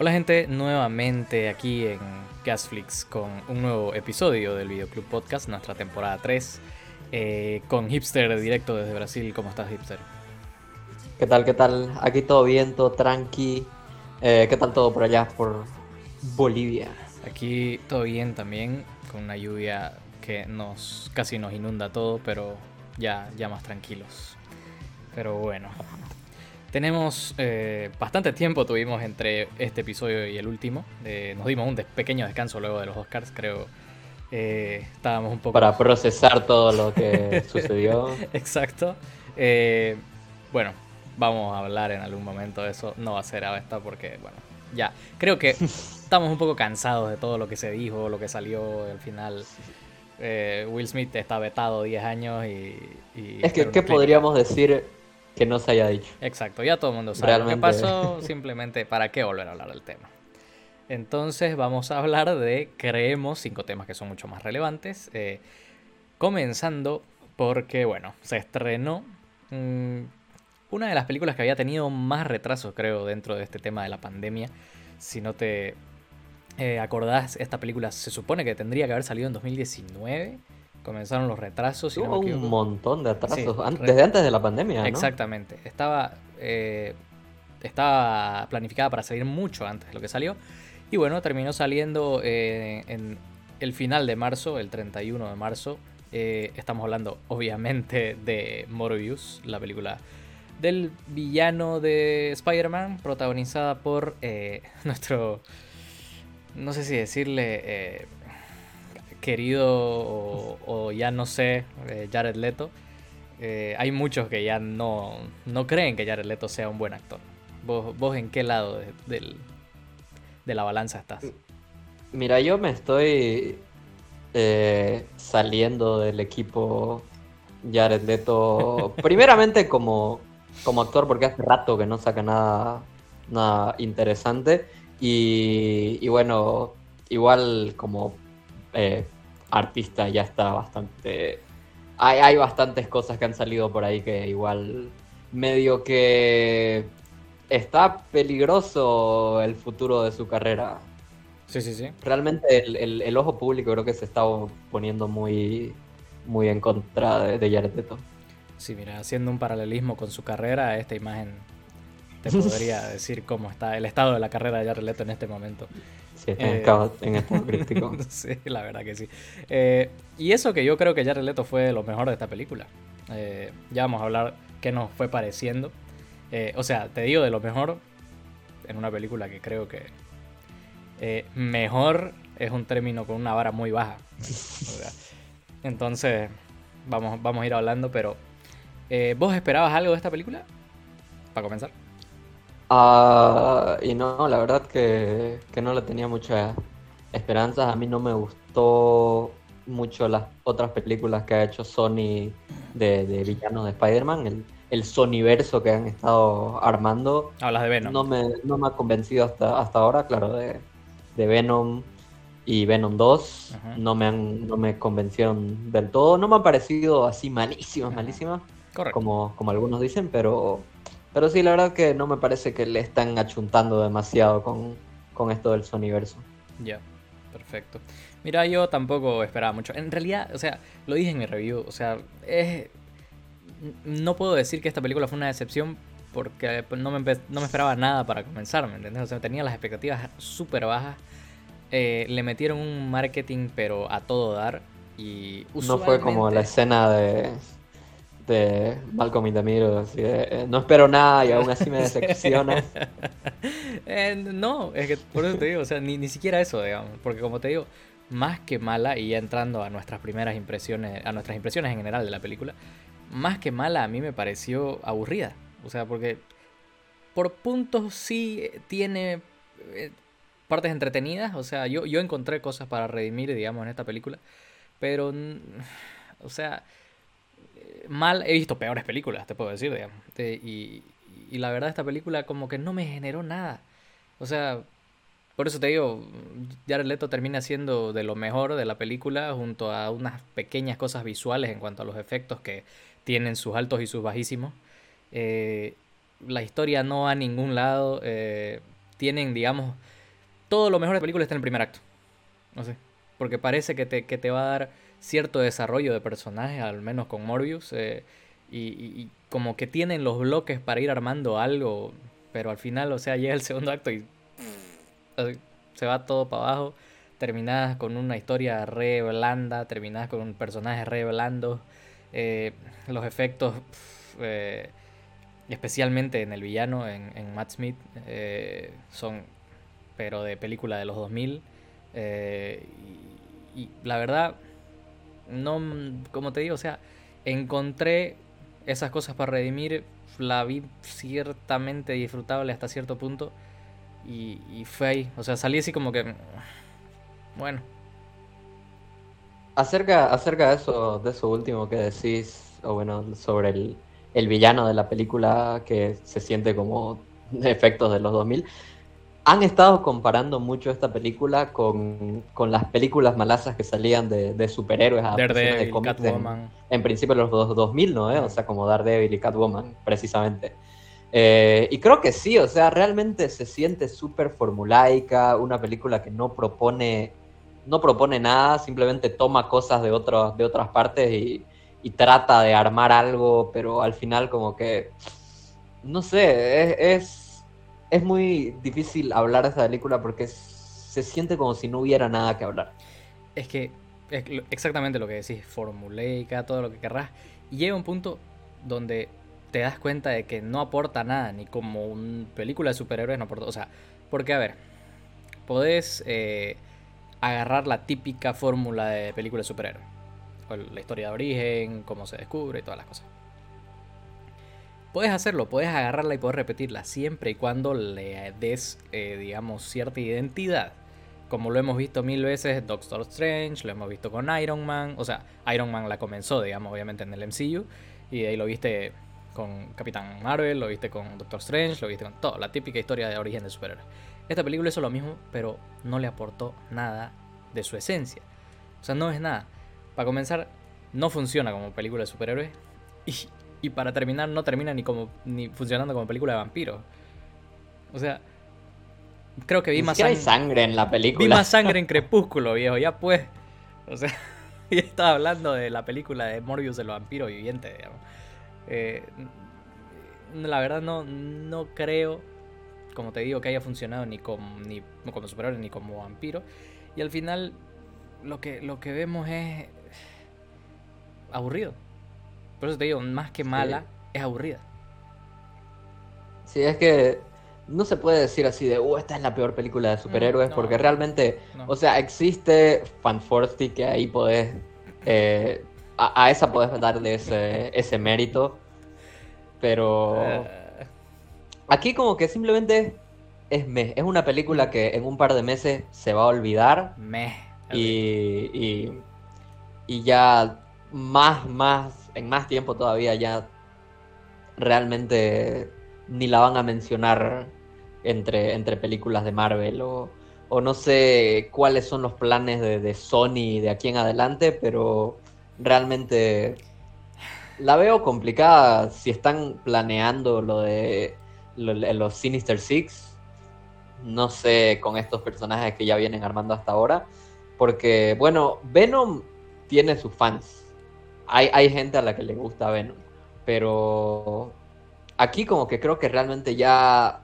Hola gente, nuevamente aquí en Gasflix con un nuevo episodio del Videoclub Podcast, nuestra temporada 3, eh, con Hipster directo desde Brasil. ¿Cómo estás, Hipster? ¿Qué tal, qué tal? Aquí todo bien, todo tranqui. Eh, ¿Qué tal todo por allá, por Bolivia? Aquí todo bien también, con una lluvia que nos casi nos inunda todo, pero ya, ya más tranquilos. Pero bueno, tenemos eh, bastante tiempo, tuvimos entre este episodio y el último. Eh, nos dimos un pequeño descanso luego de los Oscars, creo. Eh, estábamos un poco... Para procesar todo lo que sucedió. Exacto. bueno, vamos a hablar en algún momento de eso. No va a ser a esta porque, bueno, ya. Creo que estamos un poco cansados de todo lo que se dijo, lo que salió al final. Will Smith está vetado 10 años y... es que, ¿qué podríamos decir que no se haya dicho. Exacto, ya todo el mundo sabe lo que pasó, simplemente para qué volver a hablar del tema. Entonces vamos a hablar de, creemos, cinco temas que son mucho más relevantes. Eh, comenzando porque, bueno, se estrenó mm, una de las películas que había tenido más retrasos, creo, dentro de este tema de la pandemia. Si no te eh, acordás, esta película se supone que tendría que haber salido en 2019 comenzaron los retrasos. Hubo un montón de atrasos, desde antes de la pandemia. ¿no? Exactamente, estaba, eh, estaba planificada para salir mucho antes de lo que salió. Y bueno, terminó saliendo eh, en el final de marzo, el 31 de marzo. Eh, estamos hablando obviamente de Morbius, la película del villano de Spider-Man, protagonizada por nuestro, no sé si decirle querido o, ya no sé, eh, Jared Leto. Eh, hay muchos que ya no, no creen que Jared Leto sea un buen actor. ¿Vos, vos en qué lado de, de la balanza estás? Mira, yo me estoy eh, saliendo del equipo Jared Leto. Primeramente como, como actor, porque hace rato que no saca nada, nada interesante. Y, y bueno, igual como eh, artista ya está bastante... Hay, hay bastantes cosas que han salido por ahí que igual medio que está peligroso el futuro de su carrera. Sí, sí, sí. Realmente el, ojo público creo que se está poniendo muy, muy en contra de, de Jared Leto. Sí, mira, haciendo un paralelismo con su carrera, esta imagen te podría decir cómo está el estado de la carrera de Jared Leto en este momento. Sí, está en, eh, estado crítico. sí, la verdad que sí. Eh, y eso que yo creo que Jared Leto fue lo mejor de esta película. Eh, ya vamos a hablar qué nos fue pareciendo. o sea, te digo de lo mejor en una película que creo que mejor es un término con una vara muy baja. entonces, vamos, vamos a ir hablando, pero ¿vos esperabas algo de esta película? Para comenzar. Ah, y no, la verdad que, no le tenía muchas esperanzas. A mí no me gustó mucho las otras películas que ha hecho Sony de, de villanos de Spider-Man, el, el Sonyverso que han estado armando. Hablas de Venom. No me, no me ha convencido hasta, hasta ahora, claro, de, Venom y Venom 2. No me, han, no me convencieron del todo. No me han parecido así malísimas, malísimas. Como, como algunos dicen, pero pero sí, la verdad que no me parece que le están achuntando demasiado con, esto del Sonyverso. Ya, perfecto. Mira, yo tampoco esperaba mucho. En realidad, o sea, lo dije en mi review, o sea, no puedo decir que esta película fue una decepción porque no me, no me esperaba nada para comenzar, ¿me entiendes? O sea, tenía las expectativas súper bajas. Eh, le metieron un marketing, pero a todo dar. Y No fue como la escena de de Malcolm así eh, no espero nada y aún así me decepciona. Eh, no, es que por eso te digo, o sea, ni, ni siquiera eso, digamos, porque como te digo, más que mala, y ya entrando a nuestras primeras impresiones, a nuestras impresiones en general de la película, más que mala a mí me pareció aburrida, o sea, porque por puntos sí tiene eh, partes entretenidas, o sea, yo, yo encontré cosas para redimir, digamos, en esta película, pero, o sea mal, he visto peores películas, te puedo decir, digamos. y, y, la verdad, esta película como que no me generó nada. O sea, por eso te digo, Jared Leto termina siendo de lo mejor de la película, junto a unas pequeñas cosas visuales en cuanto a los efectos que tienen sus altos y sus bajísimos. Eh, la historia no va a ningún lado. Eh, tienen, digamos, todo lo mejor de la película está en el primer acto. No sé. Porque parece que te, que te va a dar cierto desarrollo de personajes, al menos con Morbius. Eh, y, como que tienen los bloques para ir armando algo. Pero al final, o sea, llega el segundo acto y se va todo para abajo. Terminadas con una historia re blanda, terminadas con un personaje re blando. Eh, los efectos, eh, especialmente en el villano, en, en Matt Smith, eh, son pero de película de los 2000. Y, y, la verdad, no, como te digo, o sea, encontré esas cosas para redimir. La vi ciertamente disfrutable hasta cierto punto. Y, y fue ahí. O sea, salí así como que. Bueno, Acerca, acerca de eso, de eso último que decís, o bueno, sobre el, el villano de la película que se siente como efectos de los 2000, han estado comparando mucho esta película con, con las películas malasas que salían de, de superhéroes a Daredevil, de cómics Catwoman. en, en principio de los dos- 2000, ¿no? ¿Eh? O sea, como Daredevil y Catwoman, precisamente. Eh, y creo que sí, o sea, realmente se siente súper formulaica, una película que no propone, no propone nada, simplemente toma cosas de, otros de otras partes y, y trata de armar algo, pero al final como que, no sé, es, es, es muy difícil hablar de esa película porque se siente como si no hubiera nada que hablar. Es que exactamente lo que decís, formulaica, todo lo que querrás. Y llega un punto donde te das cuenta de que no aporta nada, ni como una película de superhéroes no aporta. O sea, porque a ver, podés eh, agarrar la típica fórmula de película de superhéroes. La historia de origen, cómo se descubre y todas las cosas. Puedes hacerlo, puedes agarrarla y puedes repetirla siempre y cuando le des, eh, digamos, cierta identidad. Como lo hemos visto mil veces Doctor Strange, lo hemos visto con Iron Man. O sea, Iron Man la comenzó, digamos, obviamente en el MCU. Y ahí lo viste con Capitán Marvel, lo viste con Doctor Strange, lo viste con todo. La típica historia de origen de superhéroes. Esta película hizo lo mismo, pero no le aportó nada de su esencia. O sea, no es nada. Para comenzar, no funciona como película de superhéroes. Y, y para terminar, no termina ni como ni funcionando como película de vampiros. O sea, creo que vi más siquiera hay sang- sangre en la Vi película. más sangre en Crepúsculo, viejo, ya pues. O sea, ya estaba hablando de la película de Morbius de los vampiros vivientes, digamos. Eh, la verdad no, no creo, como te digo, que haya funcionado ni como, ni como superhéroe ni como vampiro. Y al final lo que, lo que vemos es aburrido. Por eso te digo, más que Sí. mala, es aburrida. Sí, es que no se puede decir así de, uh, esta es la peor película de superhéroes, no. porque realmente, No. o sea, existe Fanforty que ahí podés, eh, a, a esa podés darle ese, ese mérito, pero Eh, aquí como que simplemente es meh, es una película que en un par de meses se va a olvidar meh. y, y, y ya más, más, en más tiempo todavía ya realmente ni la van a mencionar entre, entre películas de Marvel o, o no sé cuáles son los planes de, de Sony de aquí en adelante, pero realmente la veo complicada si están planeando lo de lo- los Sinister Six, no sé con estos personajes que ya vienen armando hasta ahora, porque bueno, Venom tiene sus fans, hay, hay gente a la que le gusta Venom, pero aquí como que creo que realmente ya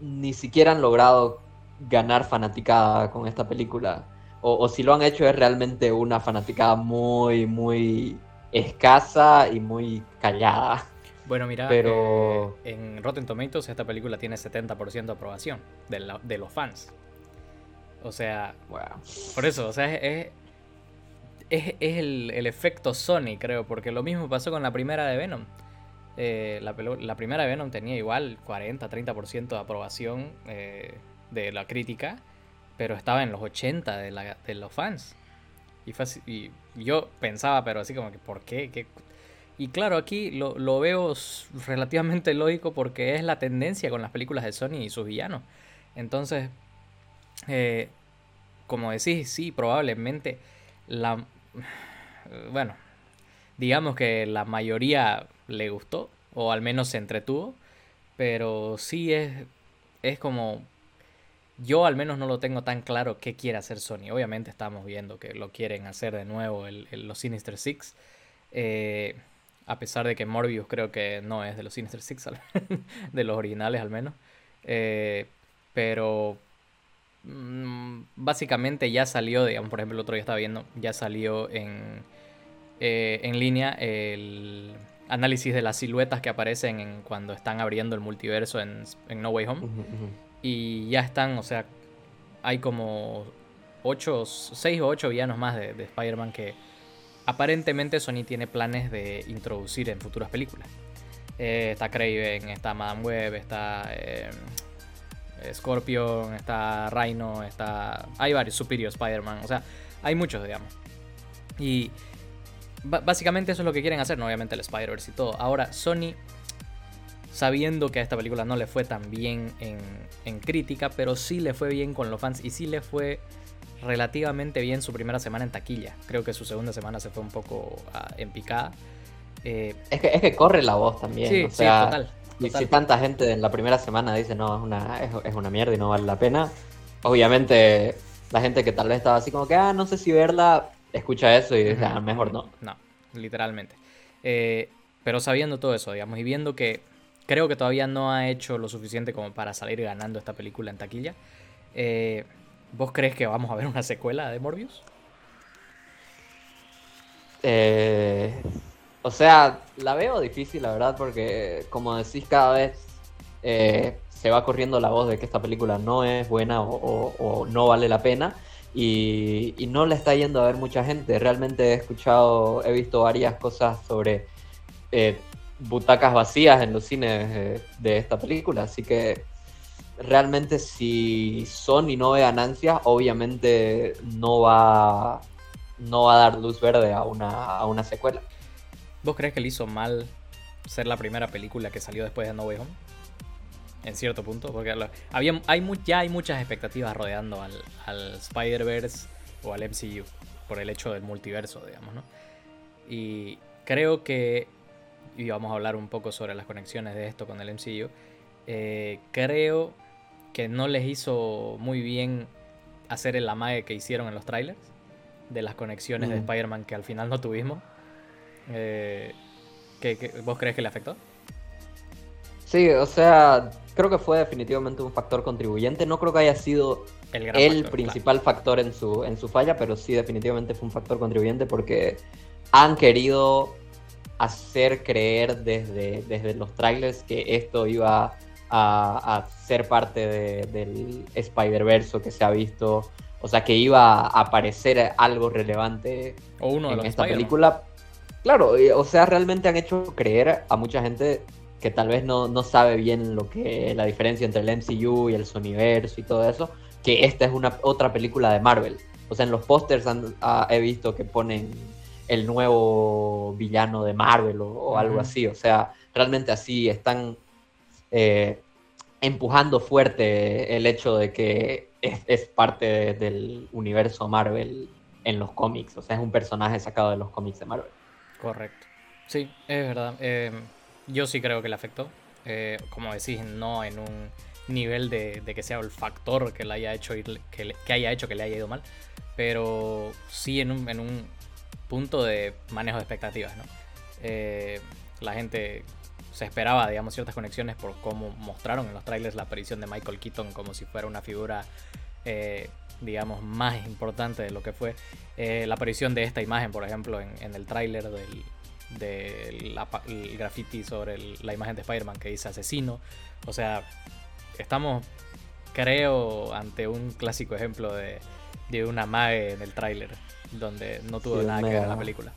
ni siquiera han logrado ganar fanaticada con esta película. O, o si lo han hecho es realmente una fanaticada muy, muy escasa y muy callada. Bueno, mira, Pero- eh, en Rotten Tomatoes esta película tiene 70% de aprobación de, la- de los fans. O sea, Bueno, por eso, o sea, es, es, el, el efecto Sony, creo, porque lo mismo pasó con la primera de Venom. Eh, la, la primera de Venom tenía igual 40-30% de aprobación eh, de la crítica, pero estaba en los 80 de, la- de los fans. Y, yo pensaba, pero así como que, ¿por qué? Y claro, aquí lo, lo veo relativamente lógico porque es la tendencia con las películas de Sony y sus villanos. Entonces, eh, como decís, sí, probablemente la... Bueno, digamos que la mayoría le gustó, o al menos se entretuvo, pero sí es, es como yo al menos no lo tengo tan claro qué quiere hacer Sony. Obviamente estamos viendo que lo quieren hacer de nuevo el, los Sinister Six. Eh, a pesar de que Morbius creo que no es de los Sinister Six, de los originales al menos. Eh, pero mm, básicamente ya salió, digamos, por ejemplo, el otro día estaba viendo, ya salió en, eh, en línea el análisis de las siluetas que aparecen en, cuando están abriendo el multiverso en, No Way Home. Y ya están, o sea, hay como 8, 6 o 8 villanos más de, Spider-Man que aparentemente Sony tiene planes de introducir en futuras películas. Eh, está Craven, está Madame Web, está eh, Scorpion, está Rhino, está... Hay varios, Superior Spider-Man, o sea, hay muchos, digamos. Y básicamente eso es lo que quieren hacer, ¿no? obviamente el Spider-Verse y todo. Ahora, Sony, sabiendo que a esta película no le fue tan bien en, crítica, pero sí le fue bien con los fans y sí le fue relativamente bien su primera semana en taquilla. Creo que su segunda semana se fue un poco ah, en picada. Eh, es, que, es que corre la voz también. Sí, o sea, total, Y si tanta gente en la primera semana dice, no, es una, es, una mierda y no vale la pena, obviamente la gente que tal vez estaba así como que, ah, no sé si verla, escucha eso y dice, ah, mejor no. No, literalmente. Eh, pero sabiendo todo eso, digamos, y viendo que creo que todavía no ha hecho lo suficiente como para salir ganando esta película en taquilla, eh, ¿vos crees que vamos a ver una secuela de Morbius? Eh, o sea, la veo difícil, la verdad, porque como decís, cada vez se va corriendo la voz de que esta película no es buena o no vale la pena y, no le está yendo a ver mucha gente. Realmente he escuchado, he visto varias cosas sobre eh, butacas vacías en los cines de esta película, así que realmente si Sony no ve ganancias, obviamente no va, no va a dar luz verde a una, a una secuela. ¿Vos crees que le hizo mal ser la primera película que salió después de No Way Home? en cierto punto, porque había, hay, ya hay muchas expectativas rodeando al, al Spider-Verse o al MCU por el hecho del multiverso, digamos, ¿no? Y creo que, y vamos a hablar un poco sobre las conexiones de esto con el MCU, eh, creo que no les hizo muy bien hacer el amague que hicieron en los trailers de las conexiones de Spider-Man que al final no tuvimos. Eh, vos crees que le afectó? Sí, o sea, creo que fue definitivamente un factor contribuyente. No creo que haya sido el, principal factor en su, en su falla, pero sí definitivamente fue un factor contribuyente porque han querido hacer creer desde, desde los trailers que esto iba a, ser parte del Spider-Verse que se ha visto. O sea, que iba a aparecer algo relevante en esta película. Claro, o sea, realmente han hecho creer a mucha gente que tal vez no, sabe bien lo que la diferencia entre el MCU y el Sonyverse y todo eso, que esta es una otra película de Marvel. O sea, en los pósters ah, he visto que ponen el nuevo villano de Marvel o, algo así. O sea, realmente así están eh, empujando fuerte el hecho de que es, parte del universo Marvel en los cómics. O sea, es un personaje sacado de los cómics de Marvel. Correcto. Sí, es verdad. Eh, yo sí creo que le afectó. Eh, como decís, no en un nivel de, que sea el factor que le haya hecho que, haya hecho que le haya ido mal, pero sí en un, en un punto de manejo de expectativas, ¿no? Eh, la gente se esperaba, digamos, ciertas conexiones por cómo mostraron en los trailers la aparición de Michael Keaton como si fuera una figura, eh, digamos, más importante de lo que fue. la aparición de esta imagen, por ejemplo, en, en el tráiler del, del graffiti sobre la imagen de Spider-Man que dice asesino. O sea, estamos, creo, ante un clásico ejemplo de, de una MAE en el tráiler, donde no tuvo nada que ver en la película.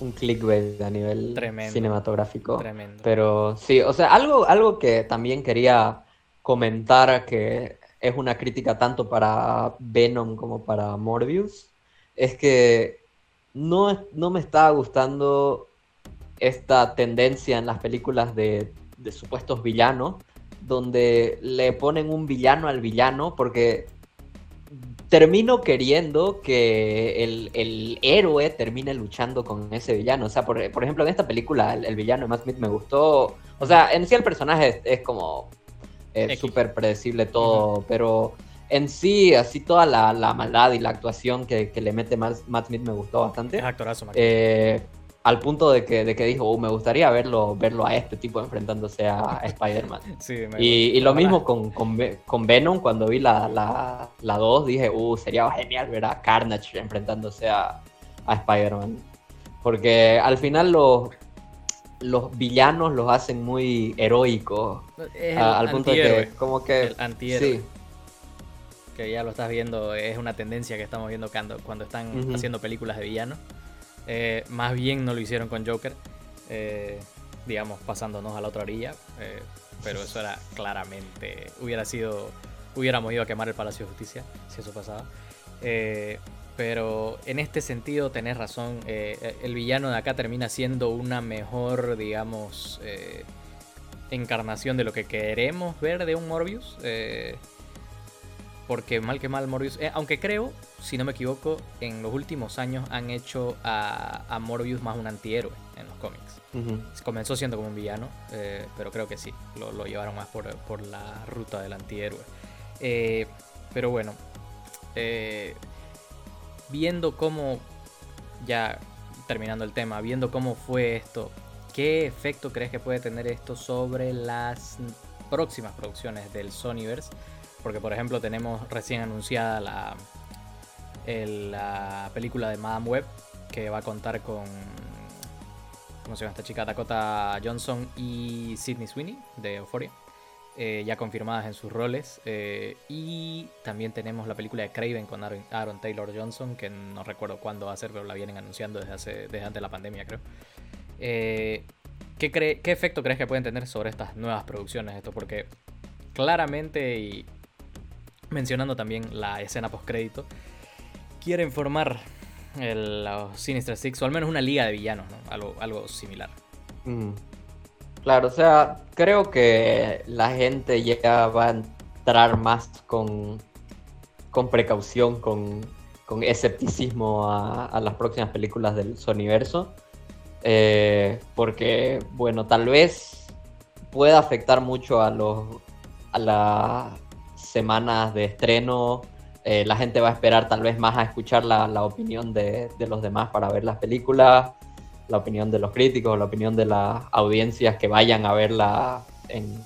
Un clickbait a nivel cinematográfico. Tremendo. Pero sí, o sea, algo, algo que también quería comentar que es una crítica tanto para Venom como para Morbius, es que no, no me está gustando esta tendencia en las películas de, supuestos villanos, donde le ponen un villano al villano, porque termino queriendo que el, héroe termine luchando con ese villano. O sea, por, ejemplo, en esta película, el, villano de Matt Smith me gustó. O sea, en sí el personaje es, como es súper predecible todo, pero en sí, así toda la, la maldad y la actuación que, que le mete Matt, Smith me gustó bastante. Es actorazo, eh, al punto de que, de que dijo, uh, me gustaría verlo, verlo a este tipo enfrentándose a, Spider-Man. sí, y, y, lo mismo con, con, con, Venom, cuando vi la 2, la, la dije, uh, sería genial ver a Carnage enfrentándose a, a Spider-Man. Porque al final los, los villanos los hacen muy heroicos. al punto de que, como que. El antihéroe. Que ya lo estás viendo, es una tendencia que estamos viendo cuando, cuando están haciendo películas de villanos. Eh, más bien no lo hicieron con Joker, eh, digamos, pasándonos a la otra orilla. Eh, pero eso era claramente. Hubiera sido. Hubiéramos ido a quemar el Palacio de Justicia si eso pasaba. Pero en este sentido tenés razón. el villano de acá termina siendo una mejor, digamos, encarnación de lo que queremos ver de un Morbius. porque mal que mal Morbius. aunque creo si no me equivoco, en los últimos años han hecho a, Morbius más un antihéroe en los cómics. Comenzó siendo como un villano, eh, pero creo que sí, lo, llevaron más por, la ruta del antihéroe. Eh, pero bueno, eh, viendo cómo, ya terminando el tema, viendo cómo fue esto, ¿qué efecto crees que puede tener esto sobre las próximas producciones del Sonyverse? Porque por ejemplo tenemos recién anunciada la, la película de Madame Web, que va a contar con. ¿Cómo se llama esta chica? Dakota Johnson y Sidney Sweeney de Euphoria. Eh, ya confirmadas en sus roles. Eh, y también tenemos la película de Craven con Aaron, Taylor Johnson, que no recuerdo cuándo va a ser, pero la vienen anunciando desde, hace, desde antes de la pandemia, creo. Eh, ¿qué, ¿Qué efecto crees que pueden tener sobre estas nuevas producciones esto? Porque claramente, y mencionando también la escena post crédito, quieren formar el, los Sinister Six, o al menos una liga de villanos, ¿no? Algo, algo similar. Mm. Claro, o sea, creo que la gente ya va a entrar más con, con precaución, con, con escepticismo a, las próximas películas del Sonyverso. Eh, porque, bueno, tal vez pueda afectar mucho a los a las semanas de estreno eh, la gente va a esperar tal vez más a escuchar la, opinión de, los demás para ver las películas, la opinión de los críticos, la opinión de las audiencias que vayan a verla en,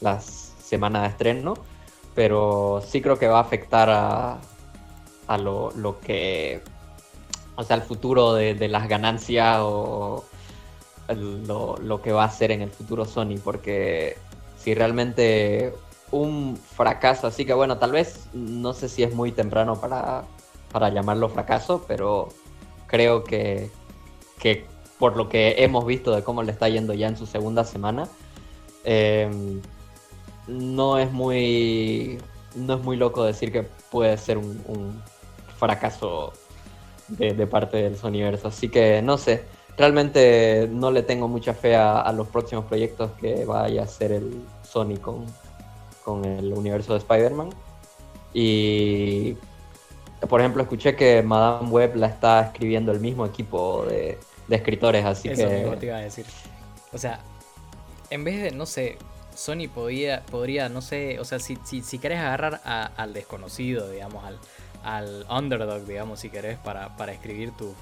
las semanas de estreno. Pero sí creo que va a afectar a, a lo, que. O sea, el futuro de, las ganancias o lo, lo que va a hacer en el futuro Sony. Porque si realmente un fracaso, así que bueno, tal vez no sé si es muy temprano para, para llamarlo fracaso, pero creo que, que, por lo que hemos visto de cómo le está yendo ya en su segunda semana, em, no es muy no es muy loco decir que puede ser un, fracaso de, parte del Sonyverse. Así que no sé, realmente no le tengo mucha fe a, a los próximos proyectos que vaya a hacer el Sony con, con el universo de Spider-Man. Y, por ejemplo, escuché que Madame Web la está escribiendo el mismo equipo de, escritores, así Eso que... te iba a decir. O sea, en vez de, no sé, Sony podría, podría no sé, o sea, si, si, querés agarrar al desconocido, digamos, al, al underdog, digamos, si querés, para, para escribir tus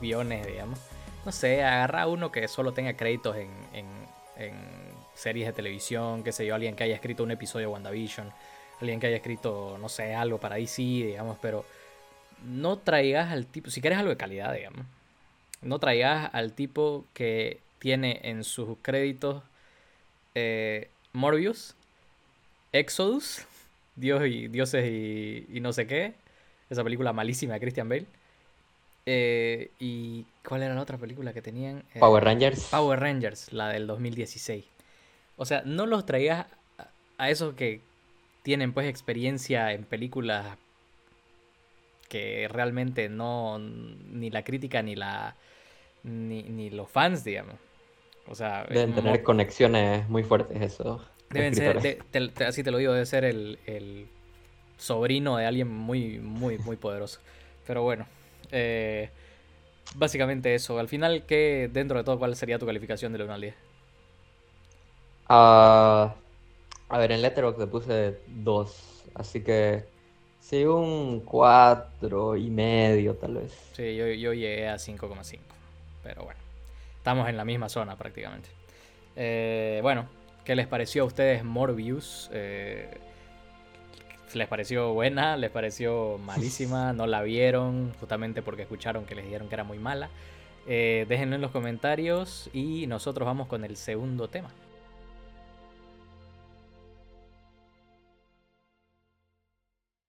guiones, digamos. No sé, agarra uno que solo tenga créditos en, en series de televisión, qué sé yo, alguien que haya escrito un episodio de WandaVision, alguien que haya escrito, no sé, algo para DC, digamos, pero no traigas al tipo, si quieres algo de calidad, digamos, no traigas al tipo que tiene en sus créditos eh, Morbius, Exodus, Dios y dioses y, no sé qué, esa película malísima de Christian Bale. Eh, ¿Y cuál era la otra película que tenían? Power Rangers. Power Rangers, la del 2016. O sea, no los traías a esos que tienen pues experiencia en películas que realmente no ni la crítica ni la ni, los fans digamos. O sea deben tener conexiones muy fuertes eso deben ser así te lo digo debe ser el, el, sobrino de alguien muy muy muy poderoso. Pero bueno eh, básicamente eso. Al final qué dentro de todo cuál sería tu calificación de 1 al 10 Uh, A ver, en Letterboxd le puse 2, así que sí, un 4 y medio tal vez. Sí, yo, yo llegué a 5,5, pero bueno, estamos en la misma zona prácticamente. Eh, bueno, ¿qué les pareció a ustedes Morbius? Eh, ¿Les pareció buena? ¿Les pareció malísima? ¿No la vieron? Justamente porque escucharon que les dijeron que era muy mala. Eh, déjenlo en los comentarios y nosotros vamos con el segundo tema.